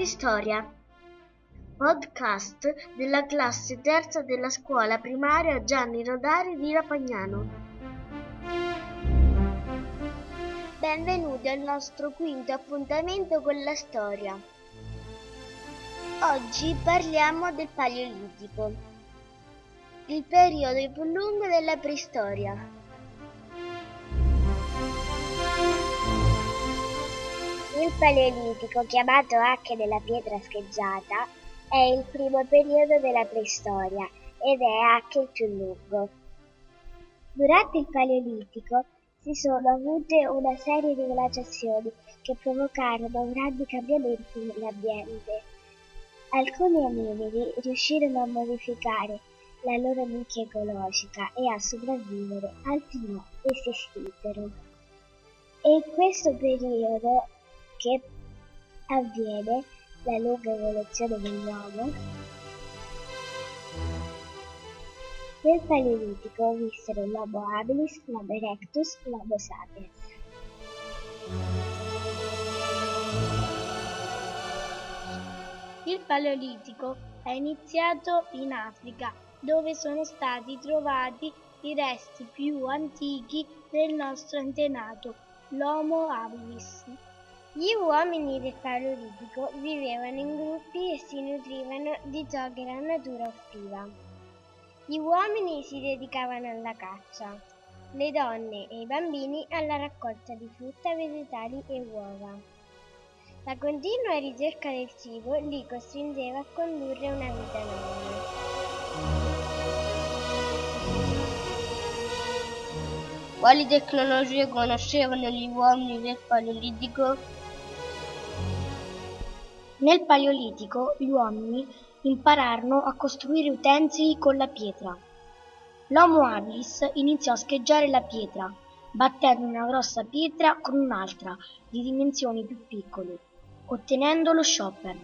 Preistoria, podcast della classe terza della scuola primaria Gianni Rodari di Rapagnano. Benvenuti al nostro quinto appuntamento con la storia. Oggi parliamo del Paleolitico, il periodo più lungo della preistoria. Il Paleolitico, chiamato anche della pietra scheggiata, è il primo periodo della preistoria ed è anche il più lungo. Durante il Paleolitico si sono avute una serie di glaciazioni che provocarono grandi cambiamenti nell'ambiente. Alcuni ominidi riuscirono a modificare la loro nicchia ecologica e a sopravvivere, altri no e. È in questo periodo che avviene la lunga evoluzione dell'uomo. Nel Paleolitico vissero l'Homo habilis, l'Homo erectus, l'Homo sapiens. Il Paleolitico è iniziato in Africa, dove sono stati trovati i resti più antichi del nostro antenato, l'Homo habilis. Gli uomini del Paleolitico vivevano in gruppi e si nutrivano di ciò che la natura offriva. Gli uomini si dedicavano alla caccia, le donne e i bambini alla raccolta di frutta, vegetali e uova. La continua ricerca del cibo li costringeva a condurre una vita nomade. Quali tecnologie conoscevano gli uomini del Paleolitico? Nel Paleolitico gli uomini impararono a costruire utensili con la pietra. L'Homo habilis iniziò a scheggiare la pietra, battendo una grossa pietra con un'altra di dimensioni più piccole, ottenendo lo shopper.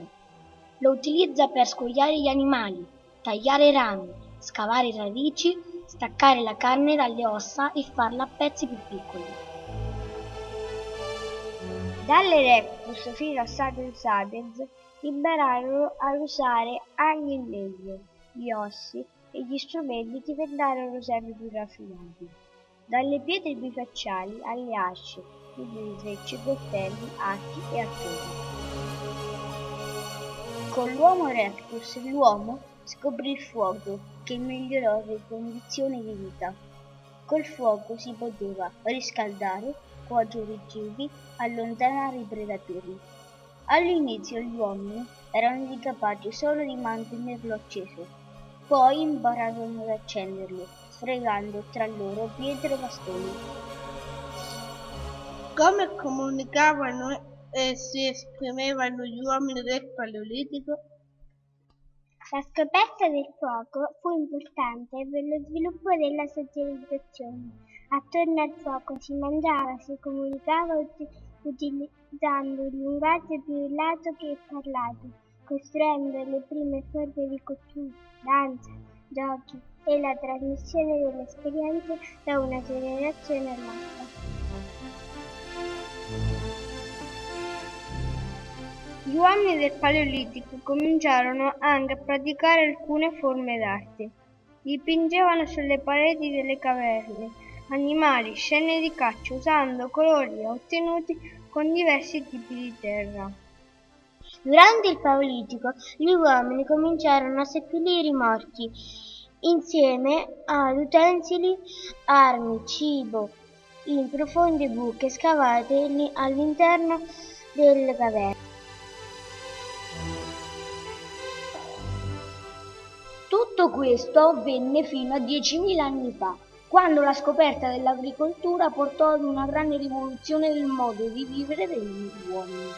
Lo utilizza per scogliare gli animali, tagliare rami, scavare radici, staccare la carne dalle ossa e farla a pezzi più piccoli. Dall'Erectus fino a Sapiens sapiens impararono a usare anche il legno, gli ossi e gli strumenti diventarono sempre più raffinati. Dalle pietre bifacciali alle asce, quindi intrecci, coltelli, archi e arcioni. Con l'Homo erectus l'uomo scoprì il fuoco che migliorò le condizioni di vita. Col fuoco si poteva riscaldare cuocere i cibi, allontanare i predatori. All'inizio gli uomini erano capaci solo di mantenerlo acceso, poi impararono ad accenderlo, sfregando tra loro pietre e bastoni. Come comunicavano e si esprimevano gli uomini del Paleolitico? La scoperta del fuoco fu importante per lo sviluppo della socializzazione Attorno al fuoco si mangiava, si comunicava utilizzando un linguaggio più urlato che parlato, costruendo le prime forme di cottura, danza, giochi e la trasmissione delle esperienze da una generazione all'altra. Gli uomini del Paleolitico cominciarono anche a praticare alcune forme d'arte. Dipingevano sulle pareti delle caverne, animali, scene di caccia usando colori ottenuti con diversi tipi di terra. Durante il Paleolitico gli uomini cominciarono a seppellire i morti insieme ad utensili, armi, cibo in profonde buche scavate all'interno delle caverne. Tutto questo avvenne fino a 10.000 anni fa quando la scoperta dell'agricoltura portò ad una grande rivoluzione del modo di vivere degli uomini.